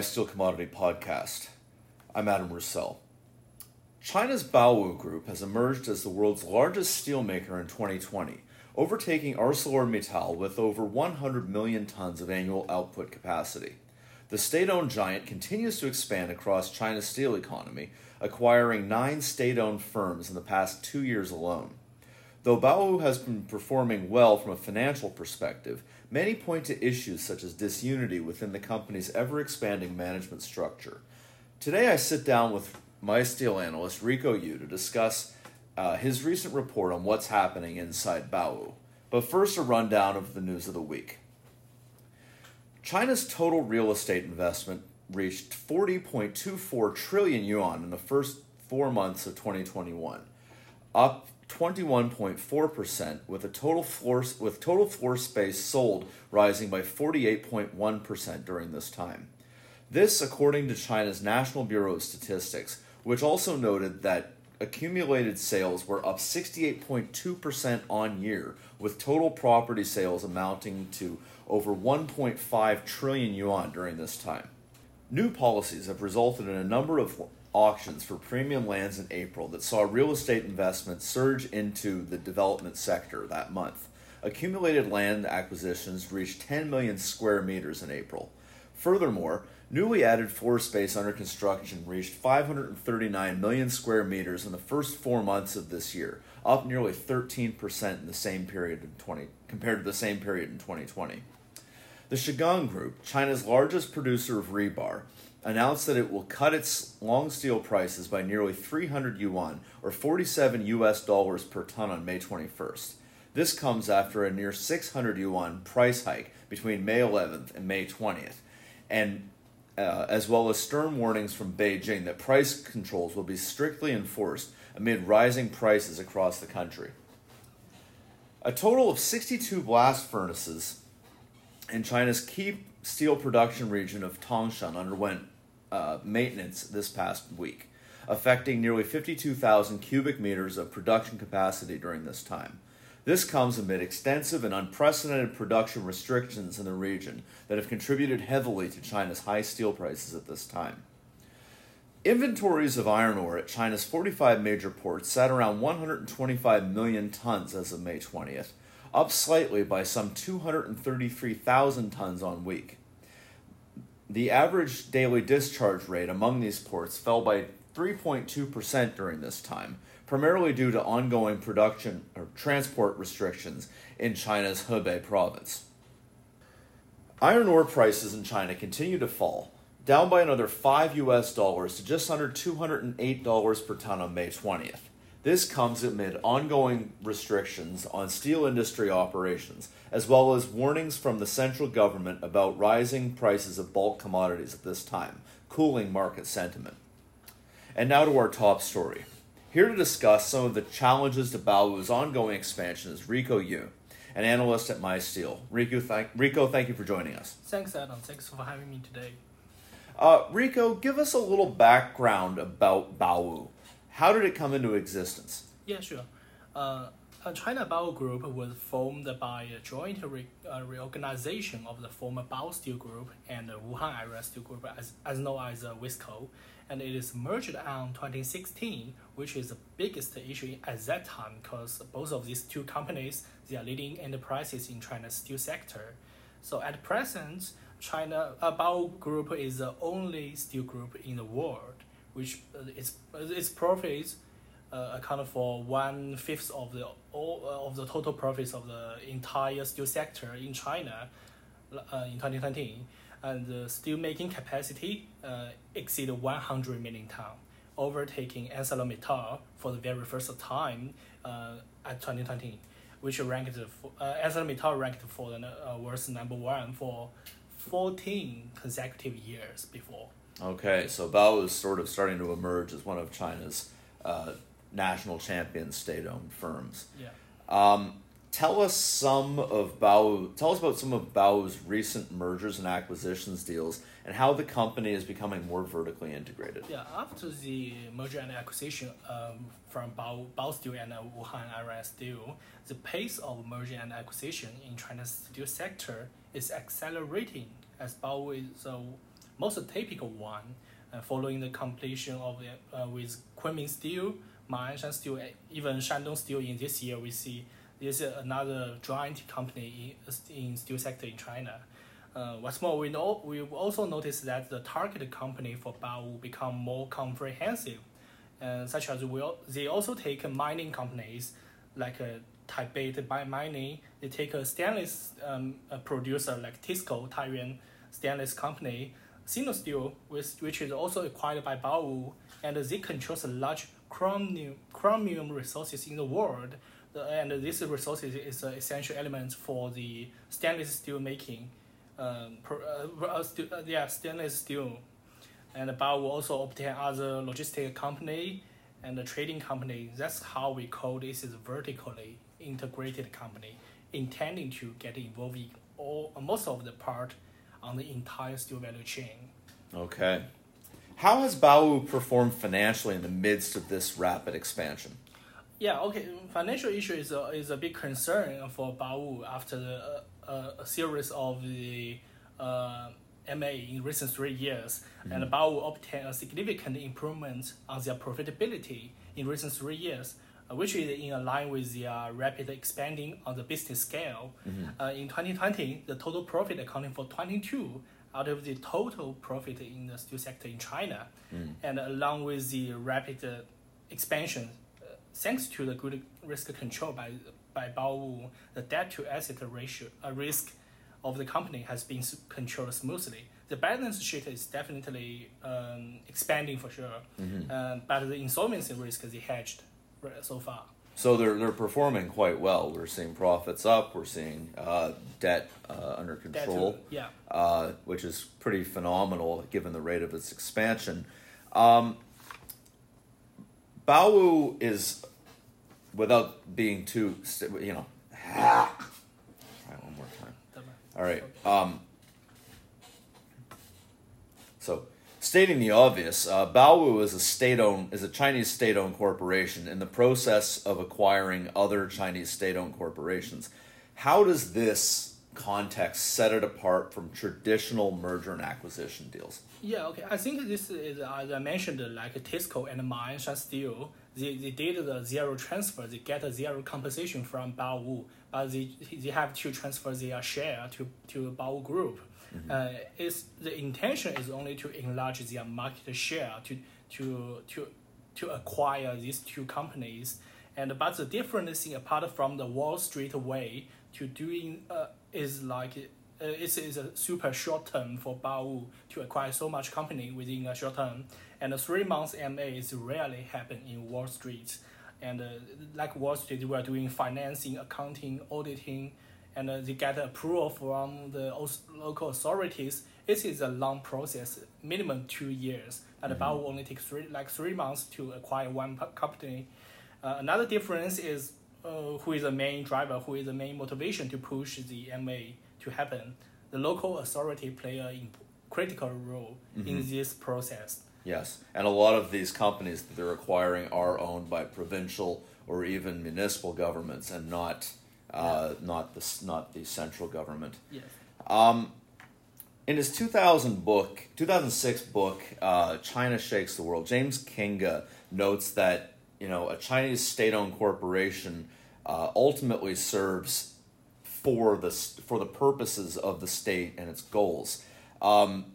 Steel Commodity Podcast. I'm Adam Roussel. China's Baowu Group has emerged as the world's largest steelmaker in 2020, overtaking ArcelorMittal with over 100 million tons of annual output capacity. The state owned giant continues to expand across China's steel economy, acquiring nine state owned firms in the past two years alone. Though Baowu has been performing well from a financial perspective, many point to issues such as disunity within the company's ever expanding management structure. Today, I sit down with my steel analyst Rico Yue to discuss uh, his recent report on what's happening inside Baowu. But first, a rundown of the news of the week. China's total real estate investment reached 40.24 trillion yuan in the first four months of 2021, up 21.4% with a total floor with total floor space sold rising by 48.1% during this time. This according to China's National Bureau of Statistics, which also noted that accumulated sales were up 68.2% on year with total property sales amounting to over 1.5 trillion yuan during this time. New policies have resulted in a number of auctions for premium lands in April that saw real estate investment surge into the development sector that month. Accumulated land acquisitions reached 10 million square meters in April. Furthermore, newly added floor space under construction reached 539 million square meters in the first four months of this year, up nearly 13% in the same period in 20 compared to the same period in 2020. The Shagang Group, China's largest producer of rebar, announced that it will cut its long steel prices by nearly 300 yuan or 47 US dollars per ton on May 21st. This comes after a near 600 yuan price hike between May 11th and May 20th, and uh, as well as stern warnings from Beijing that price controls will be strictly enforced amid rising prices across the country. A total of 62 blast furnaces in China's key steel production region of Tangshan underwent uh, maintenance this past week, affecting nearly 52,000 cubic meters of production capacity during this time. This comes amid extensive and unprecedented production restrictions in the region that have contributed heavily to China's high steel prices at this time. Inventories of iron ore at China's 45 major ports sat around 125 million tons as of May 20th, up slightly by some 233,000 tons on week. The average daily discharge rate among these ports fell by 3.2% during this time, primarily due to ongoing production or transport restrictions in China's Hebei province. Iron ore prices in China continue to fall, down by another 5 US dollars to just under $208 per ton on May 20th. This comes amid ongoing restrictions on steel industry operations, as well as warnings from the central government about rising prices of bulk commodities at this time, cooling market sentiment. And now to our top story. Here to discuss some of the challenges to Baowu's ongoing expansion is Rico Yue, an analyst at MySteel. Rico, thank, Rico, thank you for joining us. Thanks, Adam. Thanks for having me today. Uh, Rico, give us a little background about Baowu. How did it come into existence? Yeah, sure. Uh, China Bao Group was formed by a joint re- uh, reorganization of the former Bao Steel Group and the Wuhan Area Steel Group, as, as known as uh, WISCO, and it is merged on 2016, which is the biggest issue at that time because both of these two companies they are leading enterprises in China's steel sector. So at present, China uh, Bao Group is the only steel group in the world which uh, its its profits uh, account for one fifth of the all uh, of the total profits of the entire steel sector in China uh, in 2020, and the steel making capacity uh, exceeded 100 million ton, overtaking ArcelorMittal for the very first time uh, at 2020, which ranked uh, ArcelorMittal ranked for the uh, world's number one for 14 consecutive years before. Okay, so Bao is sort of starting to emerge as one of China's uh, national champion state-owned firms. Yeah. Um, tell us some of Bao. Tell us about some of Bao's recent mergers and acquisitions deals, and how the company is becoming more vertically integrated. Yeah, after the merger and acquisition um, from Bao, Bao Steel and uh, Wuhan Iron Steel, the pace of merger and acquisition in China's steel sector is accelerating as Bao is uh, most typical one, uh, following the completion of the, uh, with Kunming Steel, Ma'anshan Steel, even Shandong Steel in this year, we see this is another joint company in, in steel sector in China. Uh, what's more, we know we also noticed that the target company for Baowu become more comprehensive, uh, such as we, they also take mining companies like uh, Taipei by mining. They take a stainless um, a producer like Tisco Taiyuan Stainless Company, Sinosteel, which, which is also acquired by Baowu, and they controls large chromium, chromium resources in the world. and this resources is an essential element for the stainless steel making um, uh, uh, uh, yeah, stainless steel. And Bao will also obtain other logistic company and a trading company. That's how we call this is vertically integrated company, intending to get involved in all most of the part on the entire steel value chain. Okay. How has Baowu performed financially in the midst of this rapid expansion? Yeah, okay. Financial issue is a, is a big concern for Baowu after the uh, a series of the uh, MA in recent three years, mm-hmm. and Bao obtained a significant improvement on their profitability in recent three years, which is in line with their rapid expanding on the business scale. Mm-hmm. Uh, in 2020, the total profit accounting for 22 out of the total profit in the steel sector in China, mm. and along with the rapid uh, expansion, uh, thanks to the good risk control by by Baowu, the debt to asset ratio uh, risk of the company has been controlled smoothly. The balance sheet is definitely um, expanding for sure, mm-hmm. uh, but the insolvency risk is hedged so far. So they're they're performing quite well. We're seeing profits up. We're seeing uh, debt uh, under control. Debt to, yeah. Uh, which is pretty phenomenal given the rate of its expansion. Um, Baowu is without being too, you know. All right, one more time. All right. Um, so, stating the obvious, uh, Baowu is a state-owned is a Chinese state-owned corporation in the process of acquiring other Chinese state-owned corporations. How does this context set it apart from traditional merger and acquisition deals? Yeah, okay. I think this is as I mentioned, like Tisco and Ma'anshan Steel they, they did the zero transfer, they get a zero compensation from Baowu, but they, they have to transfer their share to, to Baowu Group. Mm-hmm. Uh, it's, the intention is only to enlarge their market share, to, to, to, to acquire these two companies. And but the different thing apart from the Wall Street way to doing uh, is like uh, it's, it's a super short term for Baowu to acquire so much company within a short term. And the three months MA is rarely happen in Wall Street. And uh, like Wall Street, we are doing financing, accounting, auditing, and uh, they get approval from the local authorities. It is a long process, minimum two years. And mm-hmm. Baowu only takes three, like three months to acquire one company. Uh, another difference is uh, who is the main driver, who is the main motivation to push the MA to happen. The local authority play a critical role mm-hmm. in this process. Yes, and a lot of these companies that they're acquiring are owned by provincial or even municipal governments, and not uh, yeah. not the not the central government. Yes. Um, in his 2000 book, 2006 book, uh, China Shakes the World, James Kynge notes that you know a Chinese state-owned corporation uh, ultimately serves for the for the purposes of the state and its goals. Um,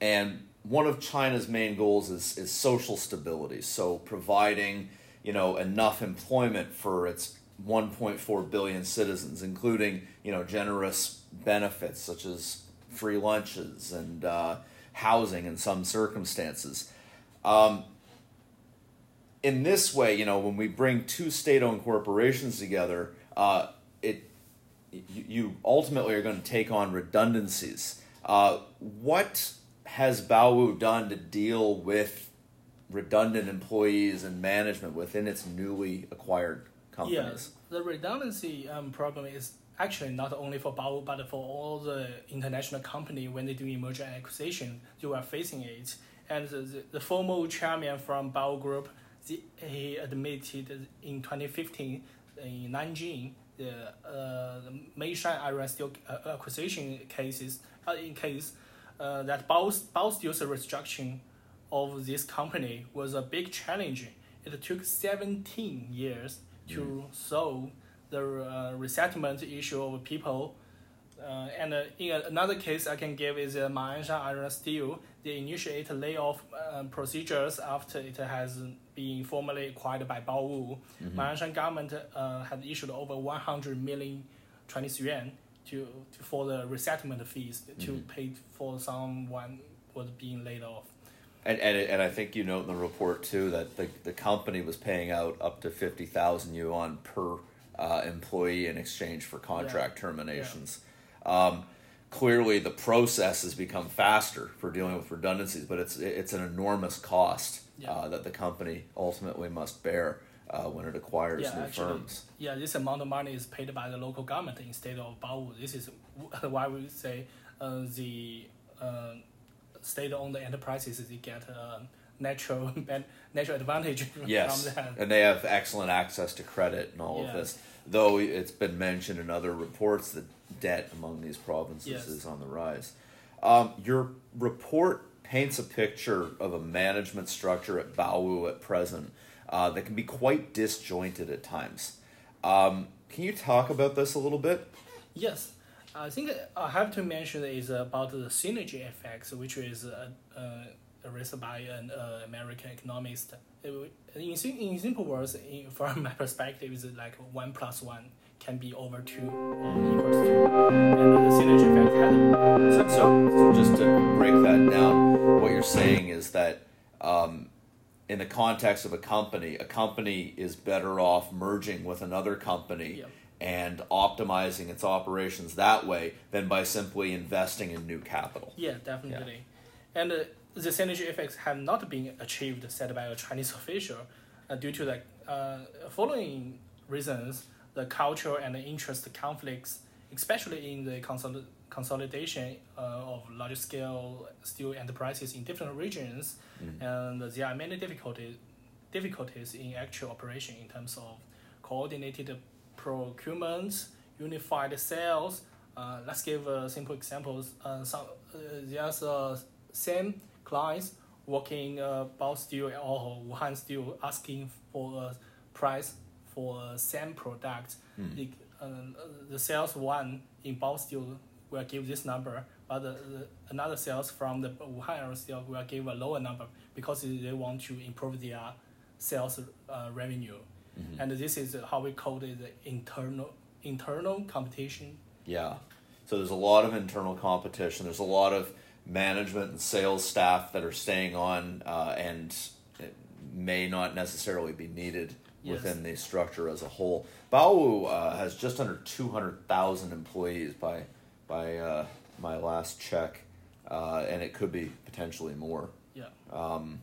and one of China's main goals is is social stability. So providing you know enough employment for its 1.4 billion citizens, including you know generous benefits such as free lunches and uh, housing in some circumstances. Um, in this way, you know, when we bring two state-owned corporations together, uh, it you, you ultimately are going to take on redundancies. Uh, what has Baowu done to deal with redundant employees and management within its newly acquired companies? Yeah, the redundancy um, problem is actually not only for Baowu but for all the international company when they do merger and acquisition, you are facing it. And the, the, the former chairman from Baowu Group, the, he admitted in 2015 in Nanjing the uh, Meishan iron steel uh, acquisition cases uh, in case uh, that Bao Steel's restructuring of this company was a big challenge. It took 17 years to mm. solve the uh, resettlement issue of people. Uh, and uh, in another case I can give is uh, Ma'anshan Iron Steel. They initiate layoff uh, procedures after it has been formally acquired by Baowu. Mm-hmm. Ma'anshan government uh, had issued over 100 million Chinese yuan to, to for the resettlement fees to mm-hmm. pay for someone was being laid off. And, and, and I think you note in the report too that the, the company was paying out up to 50,000 yuan per uh, employee in exchange for contract yeah. terminations. Yeah. Um, clearly, the process has become faster for dealing with redundancies, but it's it's an enormous cost yeah. uh, that the company ultimately must bear uh, when it acquires new actually, firms. Yeah, this amount of money is paid by the local government instead of Baowu. This is why we say uh, the uh, state-owned enterprises they get a natural natural advantage yes. and they have excellent access to credit and all yeah. of this. Though it's been mentioned in other reports that debt among these provinces yes. is on the rise. Um, your report paints a picture of a management structure at Baowu at present uh, that can be quite disjointed at times. Um, can you talk about this a little bit? Yes. I think I have to mention is about the synergy effects, which is uh, uh, raised by an uh, American economist. In, in simple words, in, from my perspective, is like one plus one can be over two or equals two, and the synergy effect has. So, so just to break that down, what you're saying is that. Um, in the context of a company, a company is better off merging with another company yep and optimizing its operations that way than by simply investing in new capital. Yeah, definitely. Yeah. And uh, the synergy effects have not been achieved, said by a Chinese official, uh, due to the uh, following reasons the cultural and the interest conflicts, especially in the consol- consolidation uh, of large scale steel enterprises in different regions. Mm. And there are many difficulties, difficulties in actual operation in terms of coordinated procurement, unified sales. Uh, let's give uh, simple examples. Uh, some uh, there's uh, same clients working uh, Bao Steel or Wuhan Steel asking for a price for same product. Mm. The, the sales one in Bao Steel will give this number, but the, the, another sales from the Wuhan Steel will give a lower number because they want to improve their sales uh, revenue. Mm-hmm. And this is how we call it the internal internal competition. Yeah. So there's a lot of internal competition. There's a lot of management and sales staff that are staying on uh, and may not necessarily be needed yes. within the structure as a whole. Baowu uh, has just under 200,000 employees by by uh, my last check, uh, and it could be potentially more. Yeah. Um,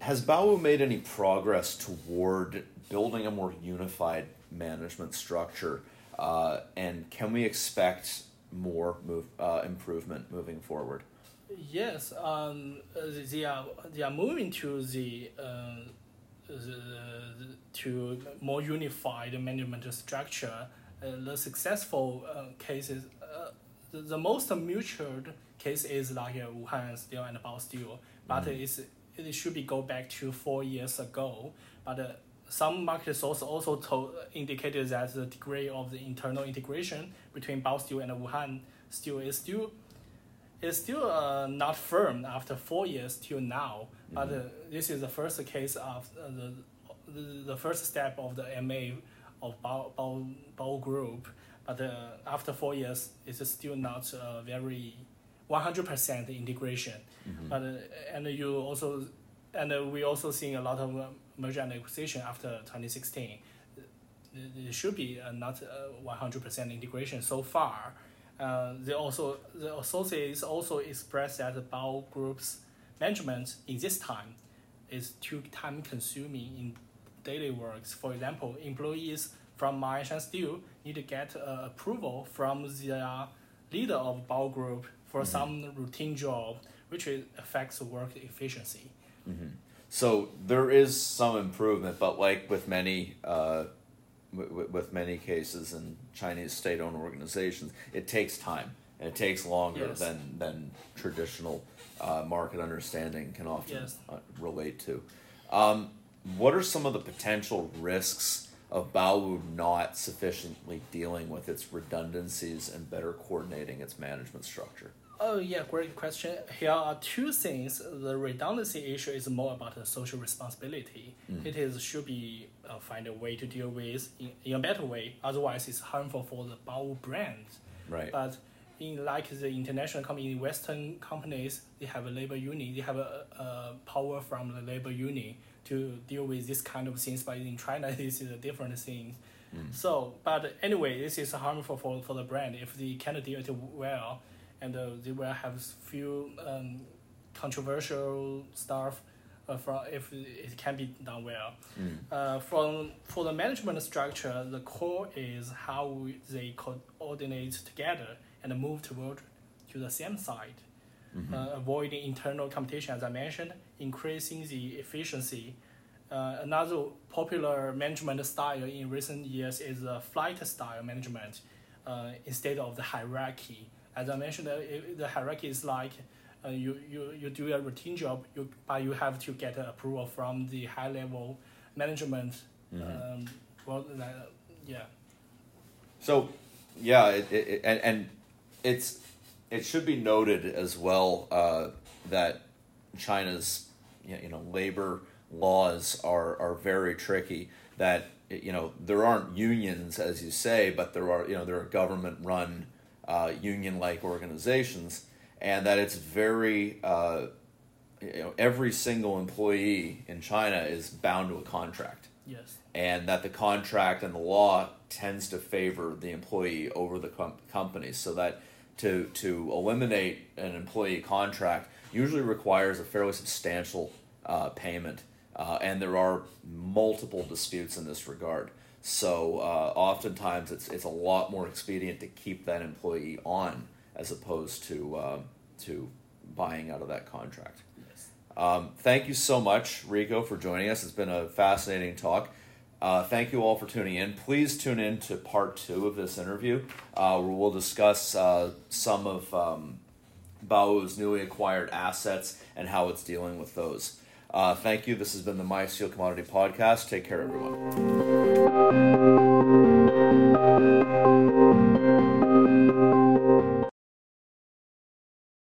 has Baowu made any progress toward building a more unified management structure? Uh, and can we expect more move uh, improvement moving forward? Yes, um, they are they are moving to the, uh, the to more unified management structure. Uh, the successful uh, cases, uh, the, the most mutual case is like Wuhan Steel and Bao Steel, but mm. it's it should be go back to four years ago. But uh, some market sources also told, indicated that the degree of the internal integration between Bao Steel and Wuhan Steel is still is still uh, not firm after four years till now. Mm-hmm. But uh, this is the first case of uh, the, the the first step of the MA of Bao, Bao, Bao Group. But uh, after four years, it's still not uh, very 100% integration. Mm-hmm. But uh, and you also and uh, we also seeing a lot of uh, merger and acquisition after 2016. It should be uh, not uh, 100% integration so far. Uh, they also the associates also expressed that the Bao Group's management in this time is too time consuming in daily works. For example, employees from Ma'anshan Steel need to get uh, approval from the leader of Bao Group for mm-hmm. some routine job, which affects work efficiency. Mm-hmm. So there is some improvement, but like with many uh, w- with many cases in Chinese state-owned organizations, it takes time and it takes longer Yes. than than traditional uh, market understanding can often Yes. uh, relate to. Um, what are some of the potential risks of Baowu not sufficiently dealing with its redundancies and better coordinating its management structure? Oh yeah, great question. Here are two things. The redundancy issue is more about the social responsibility. It is should be uh, find a way to deal with in, in a better way. Otherwise, it's harmful for the Bao brand. Right. But in like the international company, Western companies, they have a labor union. They have a, a power from the labor union to deal with this kind of things. But in China, this is a different thing. So, but anyway, this is harmful for, for the brand if they cannot deal it well, and uh, they will have few um, controversial stuff. Uh, from if it can be done well, uh, from for the management structure, the core is how they coordinate together and move toward to the same side, uh, avoiding internal competition, as I mentioned, increasing the efficiency. Uh, another popular management style in recent years is the flight style management uh, instead of the hierarchy. As I mentioned, uh, the hierarchy is like uh, you, you, you do a routine job, you, but you have to get approval from the high level management. Um, well, uh, yeah. So, yeah, it, it, it- and and it's it should be noted as well uh, that China's you know labor laws are are very tricky. That you know there aren't unions as you say, but there are you know there are government run uh, union like organizations, and that it's very uh, you know every single employee in China is bound to a contract. Yes. and that the contract and the law tends to favor the employee over the com- company. So that to to eliminate an employee contract usually requires a fairly substantial uh, payment uh, and there are multiple disputes in this regard so uh, oftentimes it's it's a lot more expedient to keep that employee on as opposed to uh, to buying out of that contract Yes. um, thank you so much, Rico, for joining us. It's been a fascinating talk. Uh, thank you all for tuning in. Please tune in to part two of this interview, uh, where we'll discuss uh, some of um, Bao's newly acquired assets and how it's dealing with those. Uh, thank you. This has been the My Commodity Podcast. Take care, everyone.